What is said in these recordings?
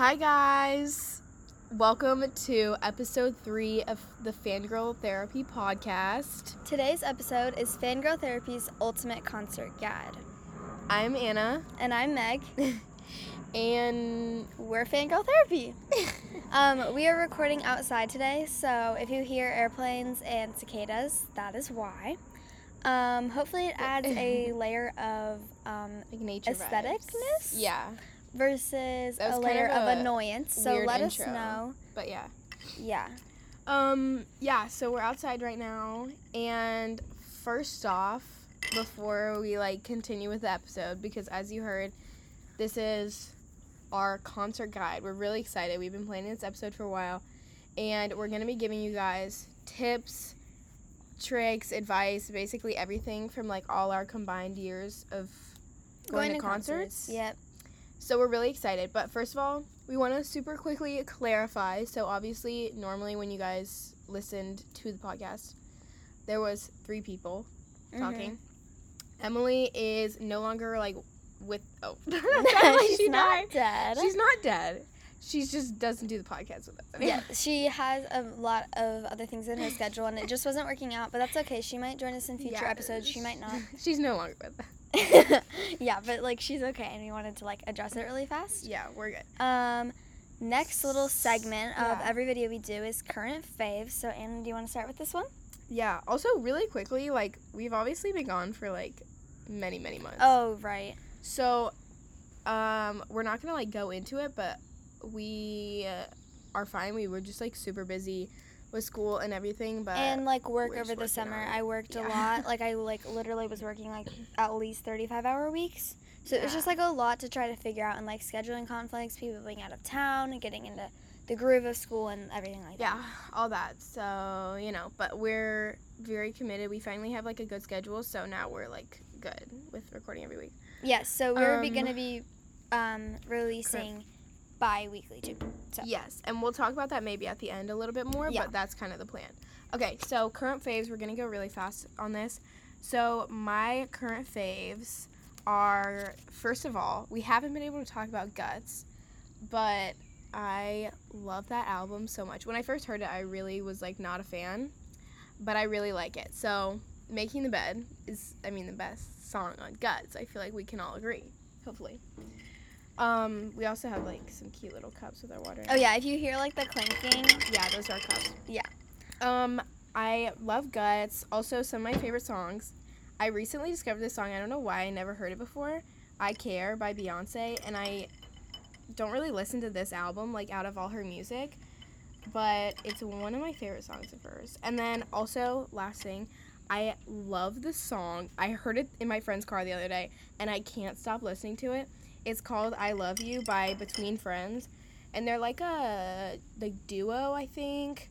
Hi, guys. Welcome to episode three of the Fangirl Therapy Podcast. Today's episode is Fangirl Therapy's Ultimate Concert Guide. I'm Anna, And I'm Meg. and We're Fangirl Therapy. um, we are recording outside today, so if you hear airplanes and cicadas, that is why. Um, hopefully, it adds a layer of um, like nature vibes. Aestheticness? Yeah, versus a kind layer of of, a annoyance. So let us know. but yeah. Yeah. Um, yeah. So we're outside right now, and first off, before we like continue with the episode, because as you heard, this is our concert guide. We're really excited. We've been planning this episode for a while, and we're gonna be giving you guys tips, tricks, advice, basically everything from like all our combined years of going, to, concerts. Yep. So we're really excited. But first of all, we want to super quickly clarify. So obviously, normally when you guys listened to the podcast, there was three people Mm-hmm. talking. Emily is no longer like with. Oh, She's she not died. dead. She's not dead. She just doesn't do the podcast with us. yeah, she has a lot of other things in her schedule, and it just wasn't working out. But that's okay. She might join us in future Yeah, episodes. She might not. She's no longer with us. yeah, but like she's okay, and we wanted to like address it really fast. Yeah, we're good. Um, next little segment of Yeah. every video we do is current faves. So, Anna, do you want to start with this one? Yeah. Also, really quickly, like we've obviously been gone for like many, many months. Oh, right. So, um, we're not gonna like go into it, but we uh, are fine. We were just like super busy with school and everything, but and like work over the summer. I worked a lot. Like I like literally was working like at least thirty-five hour weeks. So it was just like a lot to try to figure out, and like scheduling conflicts, people being out of town, and getting into the groove of school and everything like that. yeah, all that. So you know, but we're very committed. We finally have like a good schedule, so now we're like good with recording every week. Yes, so we're Um, gonna be um, releasing bi-weekly too. So Yes, and we'll talk about that maybe at the end a little bit more, Yeah. but that's kind of the plan. Okay, so current faves, we're gonna go really fast on this. So my current faves are first of all, we haven't been able to talk about Guts, but I love that album so much. When I first heard it, I really was like not a fan, but I really like it. So Making the Bed is, I mean, the best song on Guts. I feel like we can all agree, hopefully. Um, we also have like some cute little cups with our water. in Oh yeah, if you hear like the clanking, Yeah, those are cups. Yeah. Um, I love Guts. Also, some of my favorite songs. I recently discovered this song. I don't know why I never heard it before. I Care by Beyonce, and I don't really listen to this album like out of all her music, but it's one of my favorite songs of hers. And then also, last thing, I love the song. I heard it in my friend's car the other day, and I can't stop listening to it. It's called "I Love You" by Between Friends, and they're like a like duo, I think.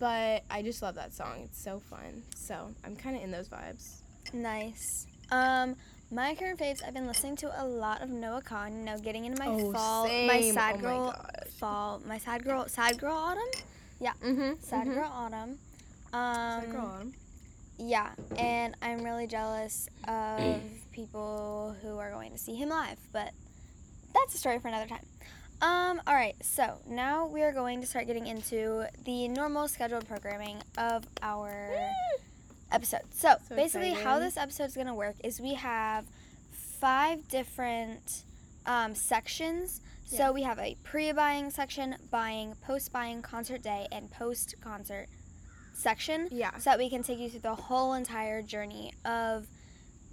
But I just love that song. It's so fun. So I'm kind of in those vibes. nice. Um, my current faves, I've been listening to a lot of Noah Kahan. You know, getting into my Oh, fall, my sad Oh girl gosh. fall, my sad girl, sad girl autumn, Mm-hmm. sad girl autumn. Um, Sad girl. Autumn. Yeah, and I'm really jealous of people who are going to see him live, but that's a story for another time. Um, all right, so now we are going to start getting into the normal scheduled programming of our episode. So, So basically, how this episode is going to work is we have five different um, sections. Yeah. So we have a pre-buying section, buying, post-buying, concert day, and post-concert section Yeah. so that we can take you through the whole entire journey of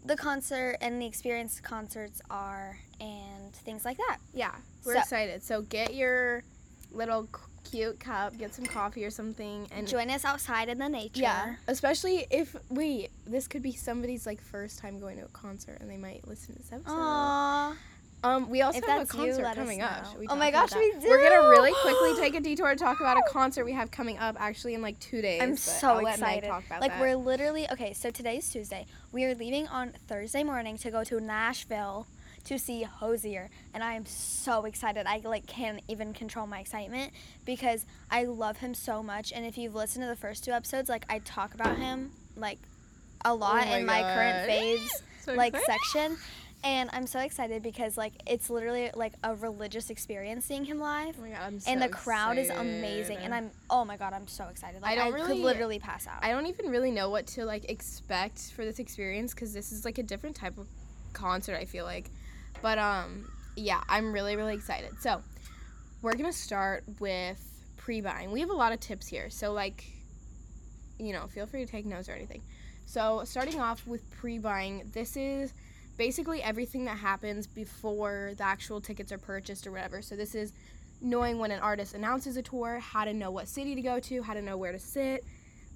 the concert and the experience concerts are and things like that. Yeah. We're So- excited. So get your little cute cup, get some coffee or something, and Join us outside in the nature. yeah. Especially if wait, this could be somebody's like first time going to a concert, and they might listen to this episode. Aww. Um, we also If have a that's you, concert coming up. Oh my gosh, we We're gonna really quickly take a detour to talk about a concert we have coming up actually in like two days. I'm so I'll excited. talk about Like that. we're literally okay, so today's Tuesday. We are leaving on Thursday morning to go to Nashville to see Hozier and I am so excited. I like can't even control my excitement because I love him so much and if you've listened to the first two episodes, like I talk about him like a lot Oh my in my current faves So like section and I'm so excited because like it's literally like a religious experience seeing him live. Oh my god, I'm so and the crowd is amazing, and I'm oh my god, I'm so excited. Like, I I, don't could really- literally pass out. I don't even really know what to like expect for this experience because this is like a different type of concert. I feel like, but um, yeah, I'm really really excited. So, we're gonna start with pre-buying. We have a lot of tips here, so like, you know, feel free to take notes or anything. So, starting off with pre-buying, this is basically everything that happens before the actual tickets are purchased or whatever. So, this is knowing when an artist announces a tour, how to know what city to go to, how to know where to sit,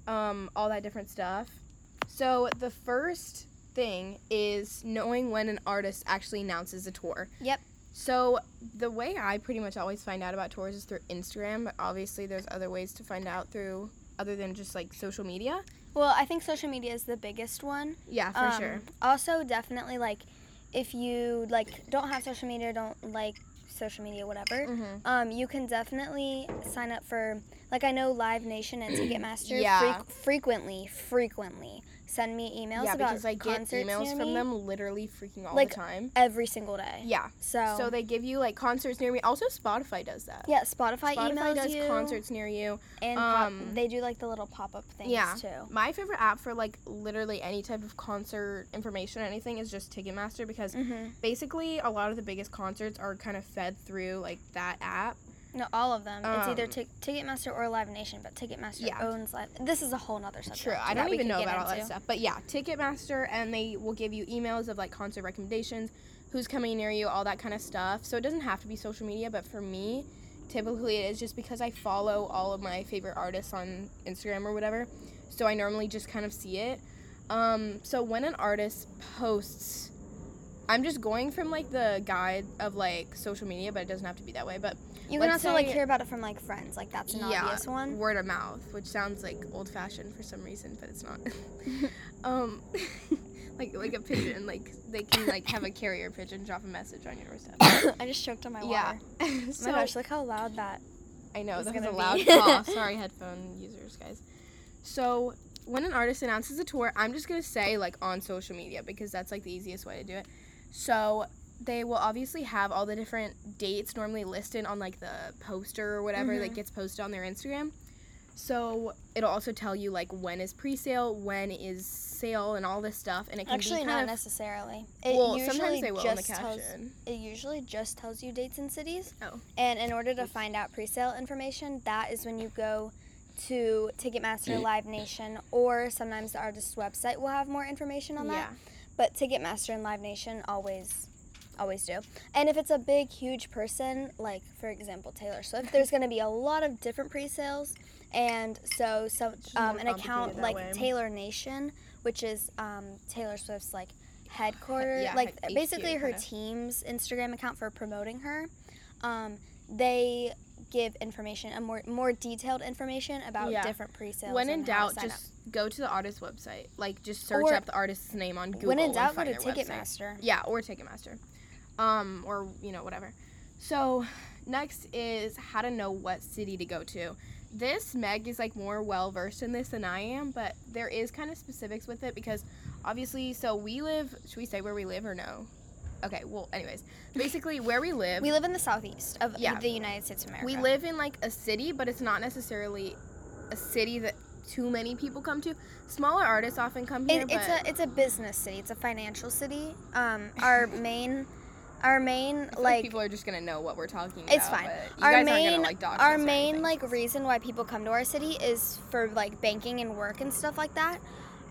um, all that different stuff. So the first thing is knowing when an artist actually announces a tour. Yep. So the way I pretty much always find out about tours is through Instagram, but obviously there's other ways to find out through other than just like social media. Well, I think social media is the biggest one. Yeah, for Um, sure. Also, definitely like if you like don't have social media, don't like social media, whatever. Mhm. Um, you can definitely sign up for like I know Live Nation and Ticketmaster Yeah. freq- frequently, frequently send me emails Yeah, about because I get emails from them literally freaking all Like, the time. every single day. Yeah. So, So they give you like concerts near me. Also Spotify does that. yeah, Spotify, Spotify emails does you concerts near you. and pop- um, they do like the little pop up things Yeah. too. My favorite app for like literally any type of concert information or anything is just Ticketmaster because hmm basically a lot of the biggest concerts are kind of fed through like that app. No, all of them. it's either Um, Tic Ticketmaster or Live Nation, but Ticketmaster Yeah. owns Live. This is a whole nother subject. True, I don't even know about all that stuff. But yeah, Ticketmaster and they will give you emails of like concert recommendations, who's coming near you, all that kind of stuff. So it doesn't have to be social media, but for me, typically it is just because I follow all of my favorite artists on Instagram or whatever. So I normally just kind of see it. Um, so when an artist posts, I'm just going from like the guide of like social media, but it doesn't have to be that way. But You can Let's also like say- hear about it from like friends. Like that's an yeah, obvious one. word of mouth, which sounds like old fashioned for some reason, but it's not. um, like like a pigeon, like they can like have a carrier pigeon drop a message on your doorstep. I just choked on my yeah. water. Oh so, my gosh, look how loud that. I know is that was a gonna loud be. cough. Sorry, headphone users, guys. So when an artist announces a tour, I'm just gonna say like on social media because that's like the easiest way to do it. So they will obviously have all the different dates normally listed on like the poster or whatever that Mhm. gets posted on their Instagram. So it'll also tell you like when is pre-sale, when is sale, and all this stuff, and it can Actually, be not of necessarily. It well. Sometimes they will in the just tells. caption. It usually just tells you dates and cities. Oh. And in order to find out pre-sale information, that is when you go to Ticketmaster, Live Nation, or sometimes the artist's website will have more information on that. Yeah. But Ticketmaster and Live Nation always always do. And if it's a big huge person, like for example Taylor Swift, there's going to be a lot of different pre-sales and so so um, an account like way. Taylor Nation, which is um, Taylor Swift's like headquarters, yeah, like basically her kinda. team's Instagram account for promoting her. Um, they give information, a more more detailed information about Yeah. different pre-sales. When in and how to doubt, just go to the artist's website. Like just search Or- up the artist's name on. Google. when in doubt, go to. Ticketmaster. Yeah, or Ticketmaster. Um, or, you know, whatever. So, next is how to know what city to go to. This Meg is like more well versed in this than I am, but there is kind of specifics with it because obviously, so we live, should we say where we live or no? Okay, well, anyways, basically where we live, We live in the southeast of Yeah. the United States of America. we live in like a city, but it's not necessarily a city that too many people come to. Smaller artists often come here, It, it's a it's a business city. It's a financial city. Um, our main, our main like, like people are just gonna know what we're talking about. It's fine. our guys main gonna like our main like reason why people come to our city is for like banking and work and stuff like that.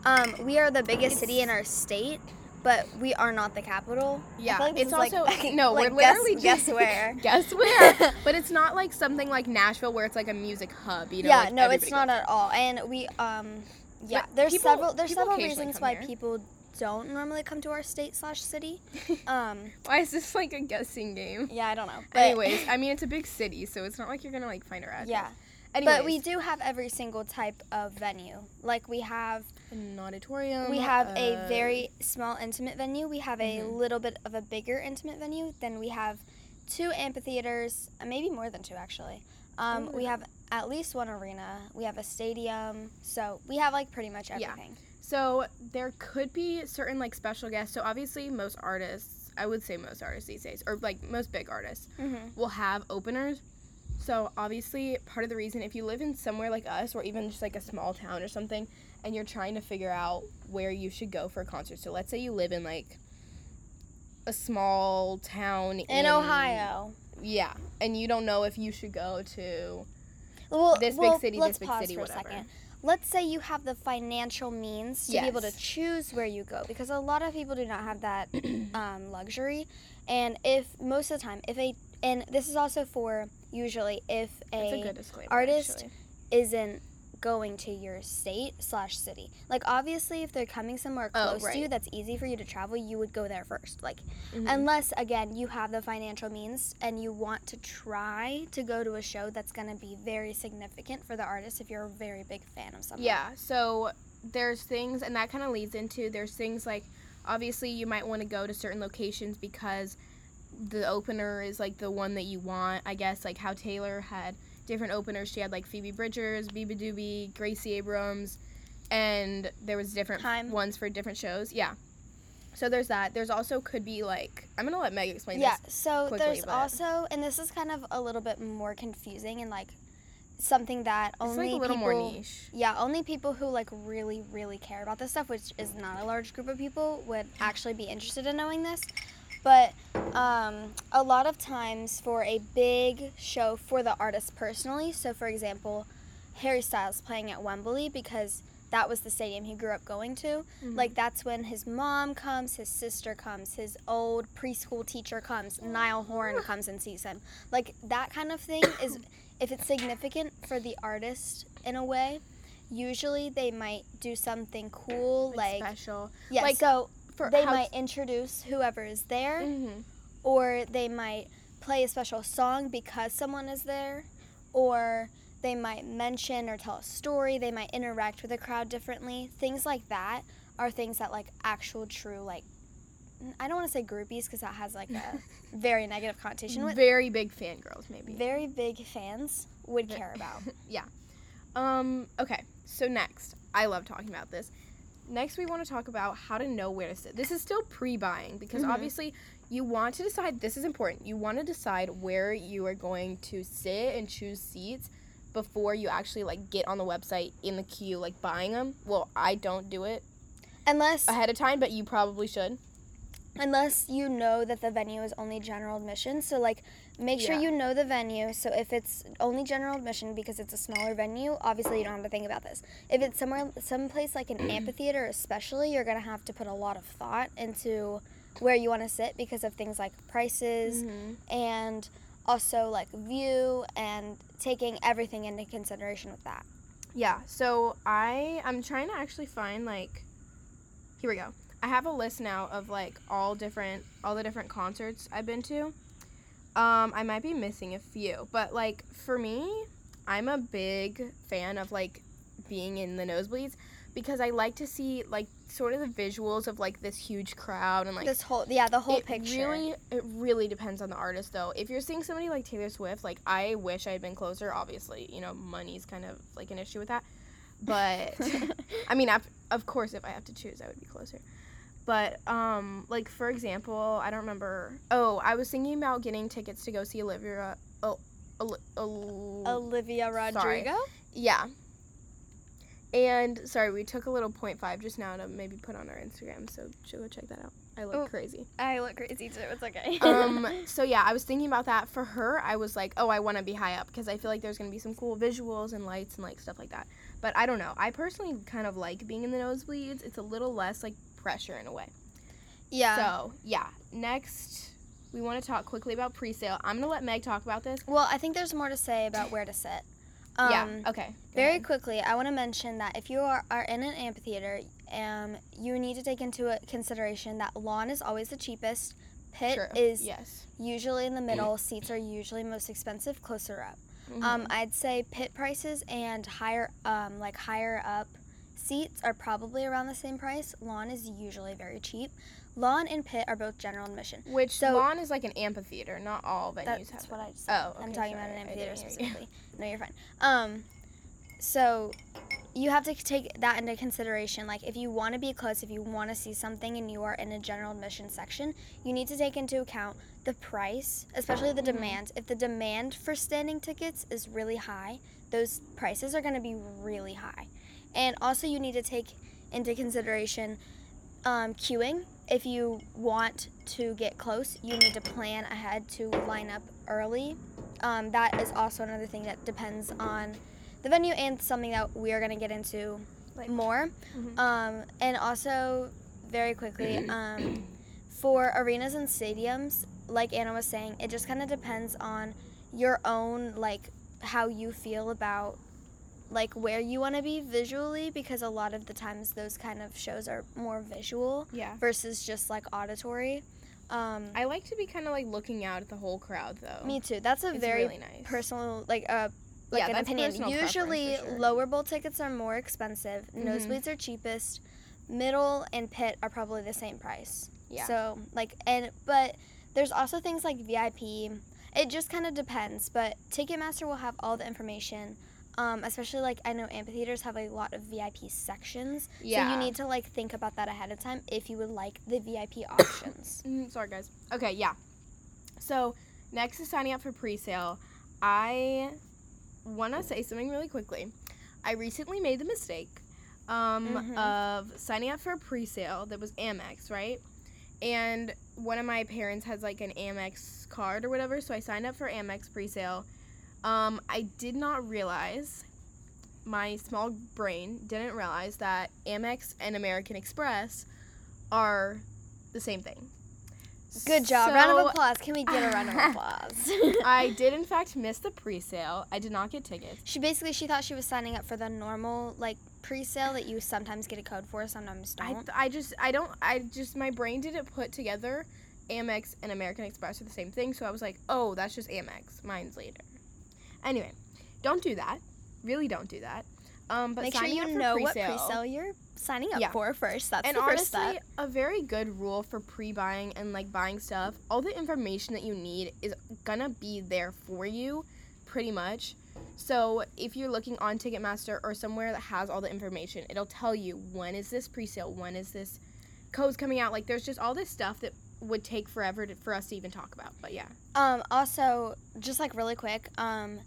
Um, we are the biggest city in our state, but we are not the capital. Yeah, like it's is, like- also no. like, we're guess- literally guess just where. guess where. but it's not like something like Nashville where it's like a music hub. You know? yeah, no, it's not at all. And we um, yeah, But there's people- several there's several reasons why here. people don't normally come to our state slash city. Um. Why is this like a guessing game? yeah, I don't know. But, Anyways, I mean it's a big city, so it's not like you're gonna like find our address. yeah, Anyways, but we do have every single type of venue. Like we have an auditorium. we have a uh, very small intimate venue. We have a Mhm. little bit of a bigger intimate venue. Then we have two amphitheaters, uh, maybe more than two actually. Um, Oh. we have at least one arena. We have a stadium. So we have like pretty much Yeah. So there could be certain like special guests. So obviously most artists I would say most artists these days, or like most big artists, Mm-hmm. will have openers. So obviously, part of the reason if you live in somewhere like us, or even just like a small town or something, and you're trying to figure out where you should go for a concert. So let's say you live in like a small town In Ohio. Yeah, and you don't know if you should go to Well, this big city, this big city, whatever. Let's say you have the financial means to be able to choose where you go because a lot of people do not have that um, luxury. And if most of the time, if a and this is also for usually if a a, artist actually. isn't going to your state slash city. Like obviously, if they're coming somewhere Oh, close to you that's easy for you to travel, you would go there first. Like Mhm. unless again you have the financial means and you want to try to go to a show that's going to be very significant for the artist if you're a very big fan of something. Yeah, so there's things, and that kind of leads into there's things like obviously you might want to go to certain locations because the opener is like the one that you want. I guess like how Taylor had different openers. She had like Phoebe Bridgers, Beabadoobee, Gracie Abrams, and there was different Time. ones for different shows. Yeah. So there's that. There's also could be like I'm gonna let Meg explain Yeah, this. Yeah. So quickly, there's but- also and this is kind of a little bit more confusing and like something that It's only like a little people more niche. Yeah, only people who like really, really care about this stuff, which is not a large group of people, would actually be interested in knowing this. But um, a lot of times for a big show for the artist personally, so for example, Harry Styles playing at Wembley because that was the stadium he grew up going to. Mhm. Like that's when his mom comes, his sister comes, his old preschool teacher comes, Niall Horan comes and sees him. Like that kind of thing is if it's significant for the artist in a way, usually they might do something cool like, special. yeah, like, so For they might introduce whoever is there Mhm. or they might play a special song because someone is there, or they might mention or tell a story, they might interact with the crowd differently. Things like that are things that like actual true like I don't want to say groupies because that has like a very negative connotation with Very big fangirls, maybe. very big fans would care about. Yeah um, okay, so next, I love talking about this. Next, we want to talk about how to know where to sit. This is still pre buying because Mhm. obviously you want to decide, this is important. You want to decide where you are going to sit and choose seats before you actually like get on the website in the queue, like buying them. Well, I don't do it Unless ahead of time, but you probably should. Unless you know that the venue is only general admission. So like make sure Yeah. you know the venue. So if it's only general admission because it's a smaller venue, obviously you don't have to think about this. If it's somewhere someplace like an amphitheater especially, you're going to have to put a lot of thought into where you want to sit because of things like prices Mhm. and also like view and taking everything into consideration with that. Yeah, so I I'm trying to actually find like here we go. I have a list now of like all different all the different concerts I've been to. Um I might be missing a few, but like for me, I'm a big fan of like being in the nosebleeds because I like to see like sort of the visuals of like this huge crowd and like this whole yeah, the whole it picture. really it really depends on the artist though. If you're seeing somebody like Taylor Swift, like I wish I had been closer. Obviously, you know, money's kind of like an issue with that. But I mean, of of course, if I have to choose, I would be closer. But um, like for example, I don't remember. Oh, I was thinking about getting tickets to go see Olivia. Oh, Oli- Ol- Olivia Rodrigo? Sorry. yeah. And sorry, we took a little point five just now to maybe put on our Instagram, so should go check that out. I look Oh. crazy. I look crazy too. It's okay. um so yeah i was thinking about that for her i was like oh i want to be high up because i feel like there's going to be some cool visuals and lights and like stuff like that but i don't know i personally kind of like being in the nosebleeds it's a little less like pressure in a way yeah. so yeah next we want to talk quickly about pre-sale i'm going to let meg talk about this Well, I think there's more to say about where to sit. Um, yeah okay Very ahead. quickly, I want to mention that if you are, are in an amphitheater, um, you need to take into consideration that lawn is always the cheapest. Pit True. is yes usually in the middle. Seats are usually most expensive, closer up. Mhm. Um, I'd say pit prices and higher, um, like higher up seats are probably around the same price. Lawn is usually very cheap. Lawn and pit are both general admission. which so- lawn is like an amphitheater not all venues That's have what that. I said. oh I'm talking sorry, about an amphitheater didn't you. specifically. No, you're fine. Um, so you have to take that into consideration. Like, if you want to be close, if you want to see something and you are in a general admission section, you need to take into account the price, especially the demand. If the demand for standing tickets is really high, those prices are going to be really high. And also, you need to take into consideration um, queuing. If you want to get close, you need to plan ahead to line up early. Um, that is also another thing that depends on the venue and something that we are going to get into Like- more. Mhm. Um, and also, very quickly, um, for arenas and stadiums, like Anna was saying, it just kind of depends on your own, like, how you feel about like where you want to be visually because a lot of the times those kind of shows are more visual Yeah. versus just like auditory um I like to be kind of like looking out at the whole crowd though. me too that's a It's very really nice. personal like uh like Yeah, an that's opinion usually sure. lower bowl tickets are more expensive Mhm. nosebleeds are cheapest middle and pit are probably the same price Yeah. so like and but there's also things like vip it just kind of depends but ticketmaster will have all the information um, especially like i know amphitheaters have a lot of vip sections Yeah. so you need to like think about that ahead of time if you would like the vip options Mm, sorry, guys. Okay, yeah. So next is signing up for pre-sale. I want to say something really quickly. I recently made the mistake um, Mhm. of signing up for a pre-sale that was Amex, right? And one of my parents has like an Amex card or whatever, so I signed up for Amex pre-sale. Um, I did not realize, my small brain didn't realize that Amex and American Express are the same thing. Good job round of applause can we get a round of applause I did in fact miss the pre-sale. I did not get tickets. She basically she thought she was signing up for the normal like pre-sale that you sometimes get a code for, sometimes don't. I just I don't I just my brain didn't put together Amex and American Express are the same thing, so I was like, "Oh, that's just Amex. Mine's later." Anyway, don't do that. Really don't do that. Um, but Make sure you know what pre-sale- pre-sale you're signing up Yeah. for first. That's and the first honestly, step. a very good rule for pre-buying and like buying stuff, all the information that you need is gonna be there for you, pretty much. So if you're looking on Ticketmaster or somewhere that has all the information, it'll tell you when is this pre-sale, when is this codes coming out. Like there's just all this stuff that would take forever to, for us to even talk about. But yeah, Um, also, just like really quick, um,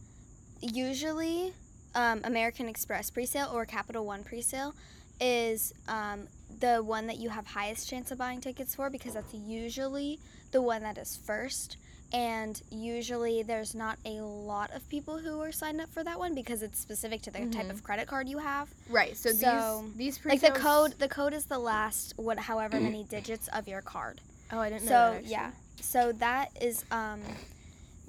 usually um, American Express pre-sale or Capital One pre-sale is um, the one that you have highest chance of buying tickets for because that's usually the one that is first. And usually there's not a lot of people who are signed up for that one because it's specific to the type Mhm. of credit card you have. right. So, So, these these Like pre-sales, the code, the code is the last what, however many digits of your card. Oh, I didn't know So that. actually. yeah, so that is um,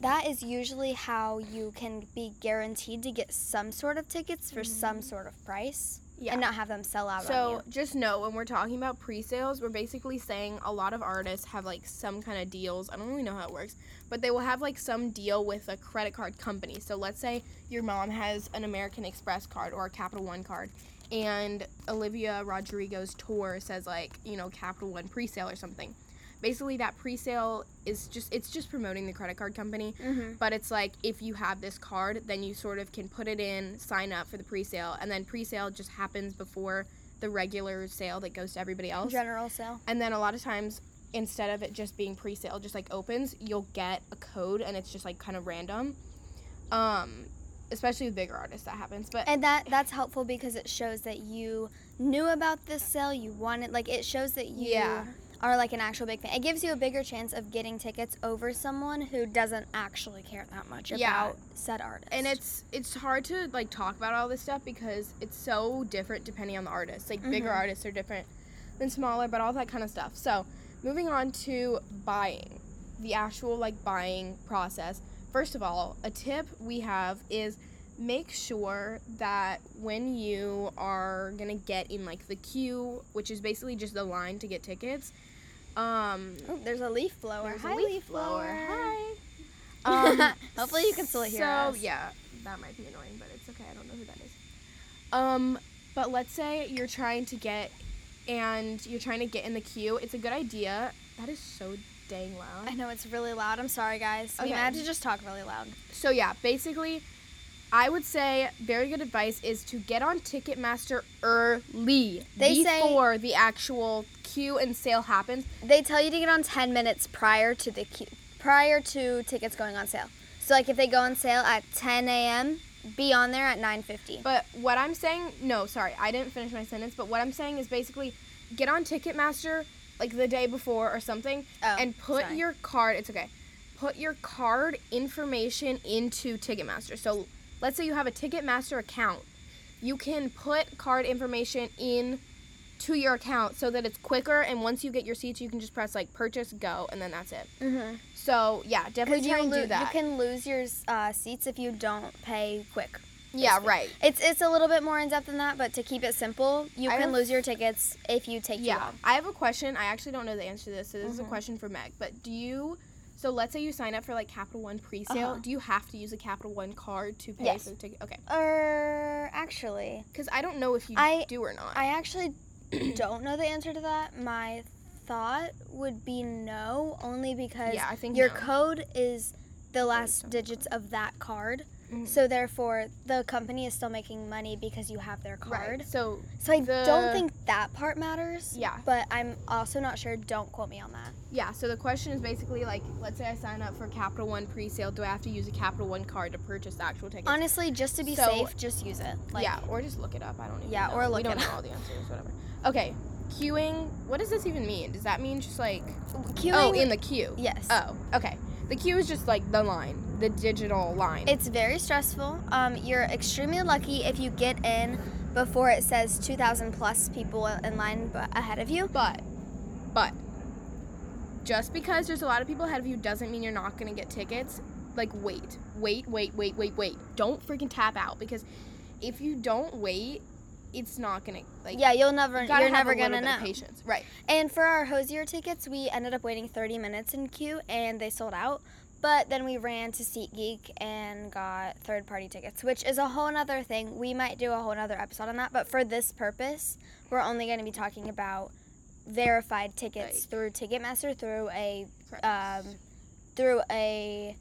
that is usually how you can be guaranteed to get some sort of tickets for some mm-hmm. sort of price Yeah. and not have them sell out So just know when we're talking about pre-sales, we're basically saying a lot of artists have like some kind of deals. I don't really know how it works, but they will have like some deal with a credit card company. So let's say your mom has an American Express card or a Capital One card, and Olivia Rodrigo's tour says like you know Capital One pre-sale or something. Basically, that pre-sale is just it's just promoting the credit card company. Mm-hmm. But it's like if you have this card, then you sort of can put it in, sign up for the pre-sale, and then pre-sale just happens before the regular sale that goes to everybody else. General sale. And then a lot of times, instead of it just being pre-sale, just like opens, you'll get a code, and it's just like kind of random. Um, especially with bigger artists, that happens. But And that that's helpful because it shows that you knew about this sale, you wanted like it shows that you Yeah. Are like an actual big fan. It gives you a bigger chance of getting tickets over someone who doesn't actually care that much Yeah. about said artist. and it's it's hard to like talk about all this stuff because it's so different depending on the artist. Like bigger Mhm. artists are different than smaller, but all that kind of stuff. So moving on to buying, the actual like buying process. First of all, a tip we have is make sure that when you are gonna get in like the queue, which is basically just the line to get tickets, um, Oh, there's a leaf blower. Hi, a leaf blower. Hi. Um, Hopefully you can still hear so, us. yeah, that might be annoying, but it's okay. I don't know who that is. Um, but let's say you're trying to get, and you're trying to get in the queue. It's a good idea. That is so dang loud. I know it's really loud. I'm sorry, guys. We Okay. might have to just talk really loud. So yeah, basically, I would say very good advice is to get on Ticketmaster early They say- before the actual queue and sale happens. They tell you to get on 10 minutes prior to the queue, prior to tickets going on sale. So like if they go on sale at 10 a.m., be on there at 9:50. But what I'm saying, no, sorry, I didn't finish my sentence. But what I'm saying is basically get on Ticketmaster like the day before or something Oh, and put sorry. your card, it's okay, put your card information into Ticketmaster. So let's say you have a Ticketmaster account. You can put card information in to your account so that it's quicker and once you get your seats you can just press like purchase go and then that's it Mm-hmm. so yeah definitely try you, and lo- do that you can lose your uh, seats if you don't pay quick. yeah right It's it's a little bit more in depth than that, but to keep it simple, you I can have- lose your tickets if you take Yeah. I have a question. I actually don't know the answer to this, so this is a Mhm. question for Meg. But do you? So let's say you sign up for like Capital One pre-sale. Uh-huh. Do you have to use a Capital One card to pay Yes. for the ticket? Okay, Er, actually, because I don't know if you I- do or not. I actually don't know the answer to that. My thought would be no, only because yeah, I think your no. code is the last digits of that card. Mhm. So therefore, the company is still making money because you have their card. Right. So So I The- don't think that part matters. Yeah. But I'm also not sure. Don't quote me on that. yeah, so the question is basically like, let's say I sign up for Capital One pre-sale. Do I have to use a Capital One card to purchase the actual tickets? Honestly, just to be So- safe, just use it. Like, yeah, or just look it up. I don't even. Yeah, know. or look. we don't it know up. all the answers. Whatever. Okay, queuing. What does this even mean? Does that mean just like? Queuing. Oh, in the queue. yes. Oh, okay. The queue is just like the line, the digital line. It's very stressful. Um, you're extremely lucky if you get in before it says 2,000 plus people in line ahead of you. but, but, just because there's a lot of people ahead of you doesn't mean you're not gonna get tickets. Like, wait, wait, wait, wait, wait, wait. Don't freaking tap out because if you don't wait, it's not gonna like. Yeah, you'll never. you you're never gonna know. patience, right? And for our Hozier tickets, we ended up waiting 30 minutes in queue, and they sold out. But then we ran to SeatGeek and got third party tickets, which is a whole nother thing. We might do a whole nother episode on that. But for this purpose, we're only going to be talking about verified tickets through Ticketmaster through a um, through a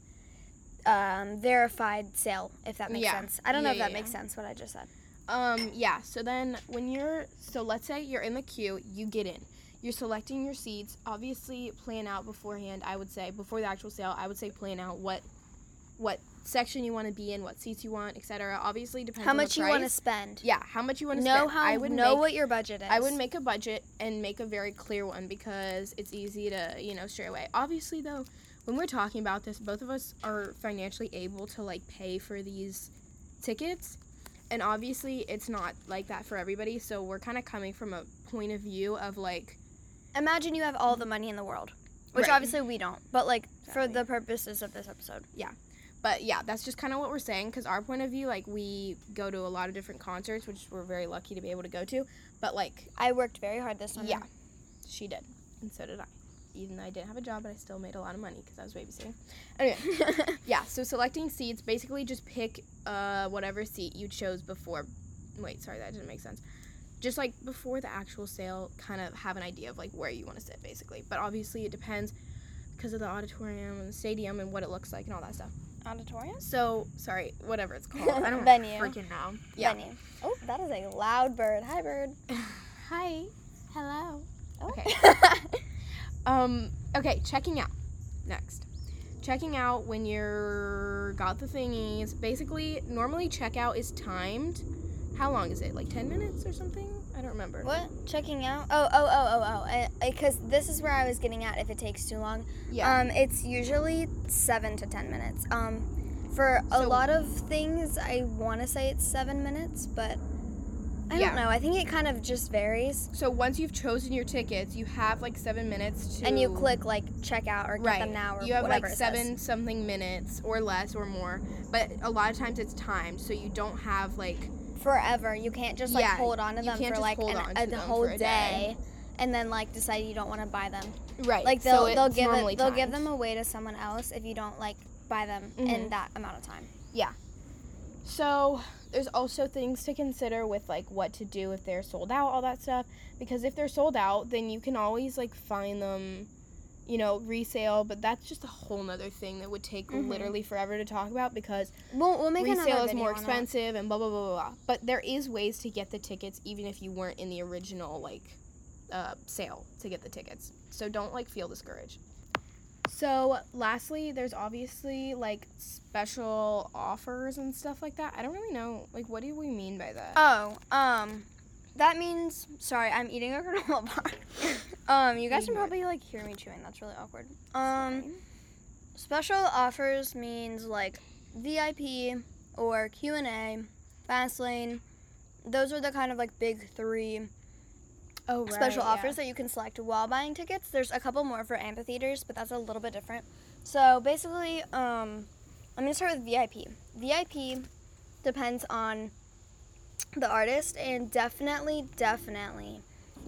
um, verified sale, if that makes Yeah. sense. I don't know Yeah, if that yeah, makes sense what I just said. Um, yeah, so then when you're, so let's say you're in the queue, you get in. You're selecting your seats. Obviously, plan out beforehand, I would say, before the actual sale, I would say plan out what what section you want to be in, what seats you want, etc. Obviously, depends How much you want to spend? Yeah, how much you want to Know spend. how I would know make, what your budget is. I would make a budget and make a very clear one because it's easy to, you know, stray away. Obviously, though, when we're talking about this, both of us are financially able to like pay for these tickets. And obviously, it's not like that for everybody. So we're kind of coming from a point of view of like, Imagine you have all the money in the world, which Right. obviously we don't. But like for the purposes of this episode, Yeah. but yeah, that's just kind of what we're saying because our point of view, like, we go to a lot of different concerts, which we're very lucky to be able to go to. But like, I worked very hard this summer. Yeah, she did, and so did I. Even though I didn't have a job, but I still made a lot of money because I was babysitting. Anyway, yeah. So selecting seats, basically just pick uh whatever seat you chose before. Wait, sorry, that didn't make sense. Just like before the actual sale, kind of have an idea of like where you want to sit, basically. But obviously, it depends because of the auditorium and the stadium and what it looks like and all that stuff. Auditorium. So sorry, whatever it's called. I don't Venue. freaking know. Yeah. Venue. Oh, that is a loud bird. Hi, bird. Hi. Hello. Oh. Okay. Um, okay, checking out. Next. Checking out when you're got the thingies. Basically, normally checkout is timed. How long is it? Like 10 minutes or something? I don't remember. what? Checking out? Oh, oh, oh, oh, oh. Because this is where I was getting at. If it takes too long, Yeah. um, it's usually seven to ten minutes. Um, for a So- lot of things, I want to say it's seven minutes, but I Yeah. don't know. I think it kind of just varies. so once you've chosen your tickets, you have like 7 minutes to And you click like check out or get right. them now or you have whatever like. 7 something minutes or less or more. But a lot of times it's timed, so you don't have like forever. You can't just like Yeah, hold on to them for like an, a, whole a day. day, and then like decide you don't want to buy them. right. Like they'll it's they'll give it, they'll give them away to someone else if you don't like buy them in Mhm. that amount of time. Yeah. So there's also things to consider with like what to do if they're sold out, all that stuff. Because if they're sold out, then you can always like find them, you know, resale, but that's just a whole nother thing that would take Mhm. literally forever to talk about because We'll, we'll make resale is more expensive and blah blah blah blah blah. But there is ways to get the tickets even if you weren't in the original like uh, sale to get the tickets. So don't like feel discouraged. So lastly, there's obviously like special offers and stuff like that. I don't really know like what do we mean by that? Oh, um, that means sorry, I'm eating a granola bar. um, you guys can probably like hear me chewing. That's really awkward. Um, special offers means like VIP or Q and A, Fastlane. Those are the kind of like big three oh, right, special yeah. offers that you can select while buying tickets. There's a couple more for amphitheaters, but that's a little bit different. So basically, um, I'm gonna start with VIP. VIP depends on the artist, and definitely, definitely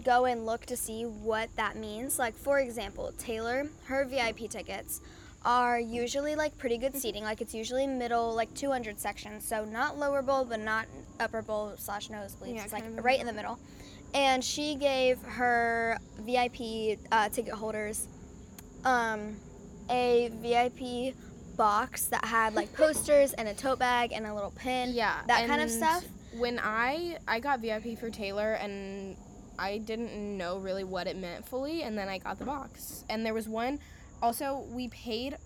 go and look to see what that means. Like for example, Taylor, her VIP tickets are usually like pretty good seating. Like it's usually middle, like 200 sections. So not lower bowl, but not upper bowl slash nosebleeds. Yeah, it's like kind of in right in the middle. And she gave her VIP uh, ticket holders um, a VIP box that had like posters and a tote bag and a little pin. Yeah, that kind of stuff. When I I got VIP for Taylor and I didn't know really what it meant fully, and then I got the box. And there was one. Also, we paid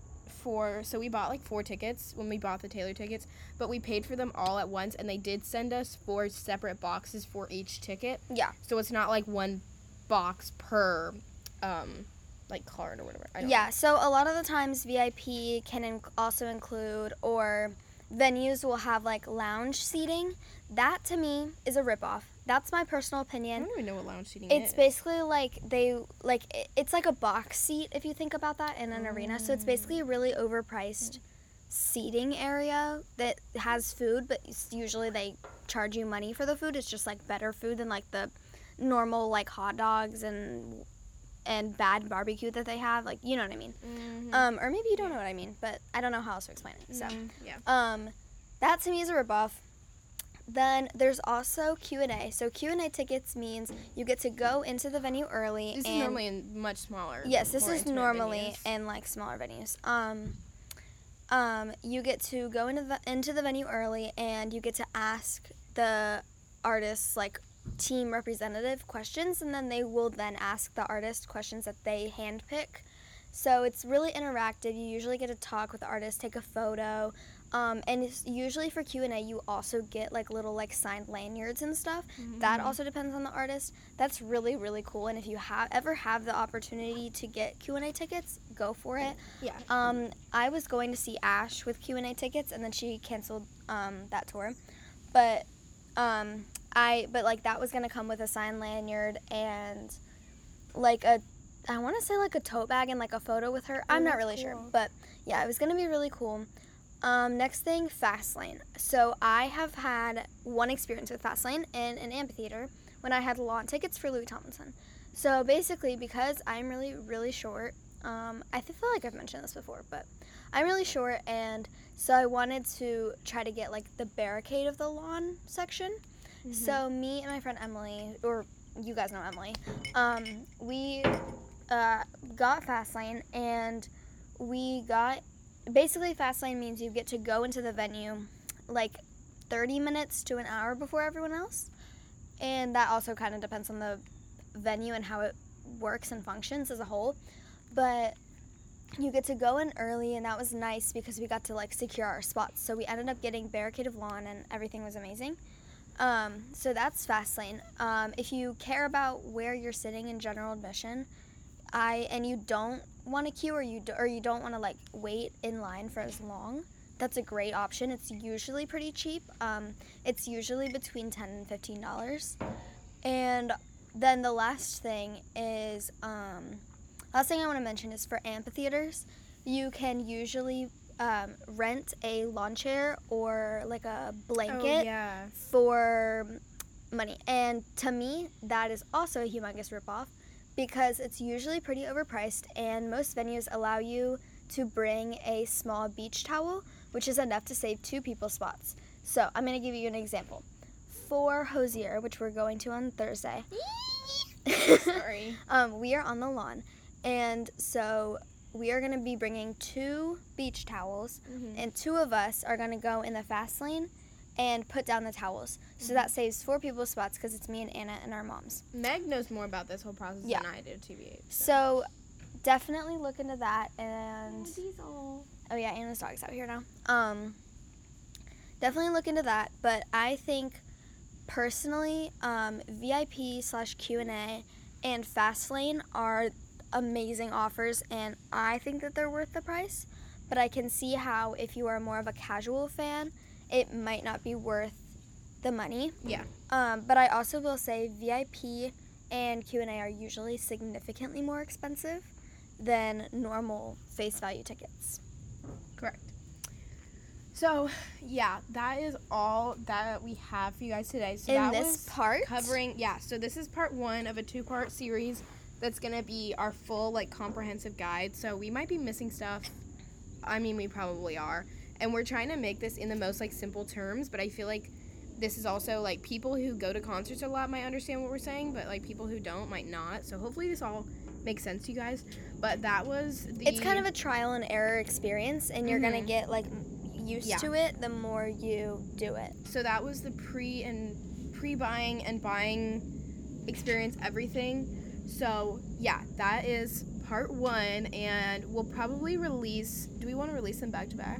for so we bought like four tickets when we bought the Taylor tickets, but we paid for them all at once, and they did send us four separate boxes for each ticket. Yeah. So it's not like one box per um like card or whatever. I don't Yeah, so a lot of the times VIP can also include, or venues will have like lounge seating. That to me is a ripoff. That's my personal opinion. I don't even know what lounge seating It's is. It's basically like they like it's like a box seat if you think about that in an arena. So it's basically a really overpriced seating area that has food, but usually they charge you money for the food. It's just like better food than like the normal like hot dogs and and bad barbecue that they have. Like you know what I mean. Mhm. Um, or maybe you don't know what I mean, but I don't know how else to explain it. So. Mhm, yeah. Um, that to me is a ripoff. Then there's also Q and A. So Q and A tickets means you get to go into the venue early. This is normally in much smaller. yes, this is normally venues. in like smaller venues. Um, um, you get to go into the into the venue early, and you get to ask the artists like team representative questions, and then they will then ask the artist questions that they handpick. So it's really interactive. You usually get to talk with the artist, take a photo, um, and it's usually for Q and A, you also get like little like signed lanyards and stuff. That Mm-hmm. also depends on the artist. That's really really cool. And if you have ever have the opportunity to get Q and A tickets, go for it. Yeah. Um, I was going to see Ashe with Q and A tickets, and then she canceled um, that tour. But um, I but like that was gonna come with a signed lanyard and like a I want to say like a tote bag and like a photo with her. I'm not really sure, but yeah, it was gonna be really cool. Um, next thing, Fastlane. So I have had one experience with Fastlane in an amphitheater when I had lawn tickets for Louis Tomlinson. So basically, because I'm really really short, um, I feel like I've mentioned this before, but I'm really short, and so I wanted to try to get like the barricade of the lawn section. Mm-hmm. So me and my friend Emily, or you guys know Emily, um, we uh, got Fastlane, and we got basically Fastlane means you get to go into the venue like 30 minutes to an hour before everyone else, and that also kind of depends on the venue and how it works and functions as a whole, but you get to go in early and that was nice because we got to like secure our spots. So we ended up getting barricade of lawn and everything was amazing. Um, so that's fastlane um, if you care about where you're sitting in general admission i and you don't want to queue or you do, or you don't want to like wait in line for as long that's a great option it's usually pretty cheap um, it's usually between 10 and 15 dollars and then the last thing is um, last thing I want to mention is for amphitheaters, you can usually um, rent a lawn chair or like a Oh, blanket yeah. for money. And to me, that is also a humongous ripoff because it's usually pretty overpriced, and most venues allow you to bring a small beach towel, which is enough to save two people's spots. So I'm going to give you an example. For Hozier, which we're going to on Thursday, Sorry. um, we are on the lawn, And so we are going to be bringing two beach towels, Mhm. and two of us are going to go in the fast lane and put down the towels. So that saves four people's spots because it's me and Anna and our moms. Meg knows more about this whole process Yeah. than I do, TBH. So definitely look into that. And oh yeah, Anna's dog's out here now. Um, definitely look into that. But I think personally, um, VIP slash Q and A and Fastlane are amazing offers, and I think that they're worth the price. But I can see how if you are more of a casual fan, it might not be worth the money. Yeah. Um, but I also will say VIP and Q and A are usually significantly more expensive than normal face value tickets. Correct. So, yeah, that is all that we have for you guys today. So In that this was part, covering yeah, so this is part 1 of a two-part series that's going to be our full like comprehensive guide. So we might be missing stuff. I mean, we probably are. And we're trying to make this in the most like simple terms, but I feel like this is also like people who go to concerts a lot might understand what we're saying, but like people who don't might not. So hopefully this all makes sense to you guys. But that was the it's kind of a trial and error experience, and you're gonna Mhm. get like used Yeah. to it the more you do it. so that was the pre and pre-buying and buying experience everything so yeah that is part one and we'll probably release do we want to release them back to back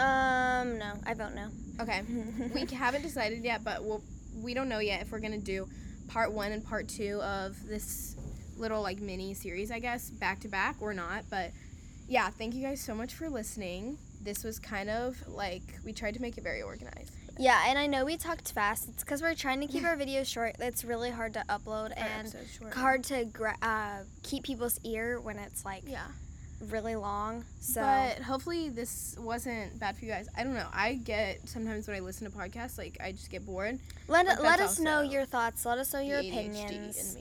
Um, no, I vote no. okay we haven't decided yet but we'll we don't know yet if we're gonna do part one and part two of this little like mini series i guess back to back or not but yeah thank you guys so much for listening this was kind of like we tried to make it very organized yeah, and I know we talked fast. It's because we're trying to keep our videos short. It's really hard to upload Our and episode's short. hard to gra- uh, keep people's ear when it's like yeah really long. So But hopefully this wasn't bad for you guys. I don't know. I get sometimes when I listen to podcasts, like I just get bored. let let us know your thoughts. Let us know your ADHD opinions.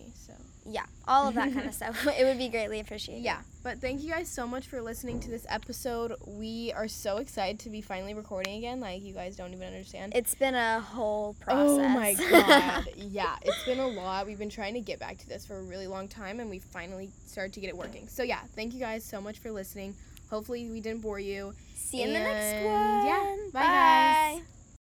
In me. So Yeah, all of that kind of stuff. It would be greatly appreciated. yeah. But thank you guys so much for listening to this episode. We are so excited to be finally recording again. Like you guys don't even understand. It's been a whole oh process. Oh my god. yeah, it's been a lot. We've been trying to get back to this for a really long time and we finally started to get it working. So yeah, thank you guys so much for listening. Hopefully we didn't bore you. See you in the next one. yeah, bye, guys.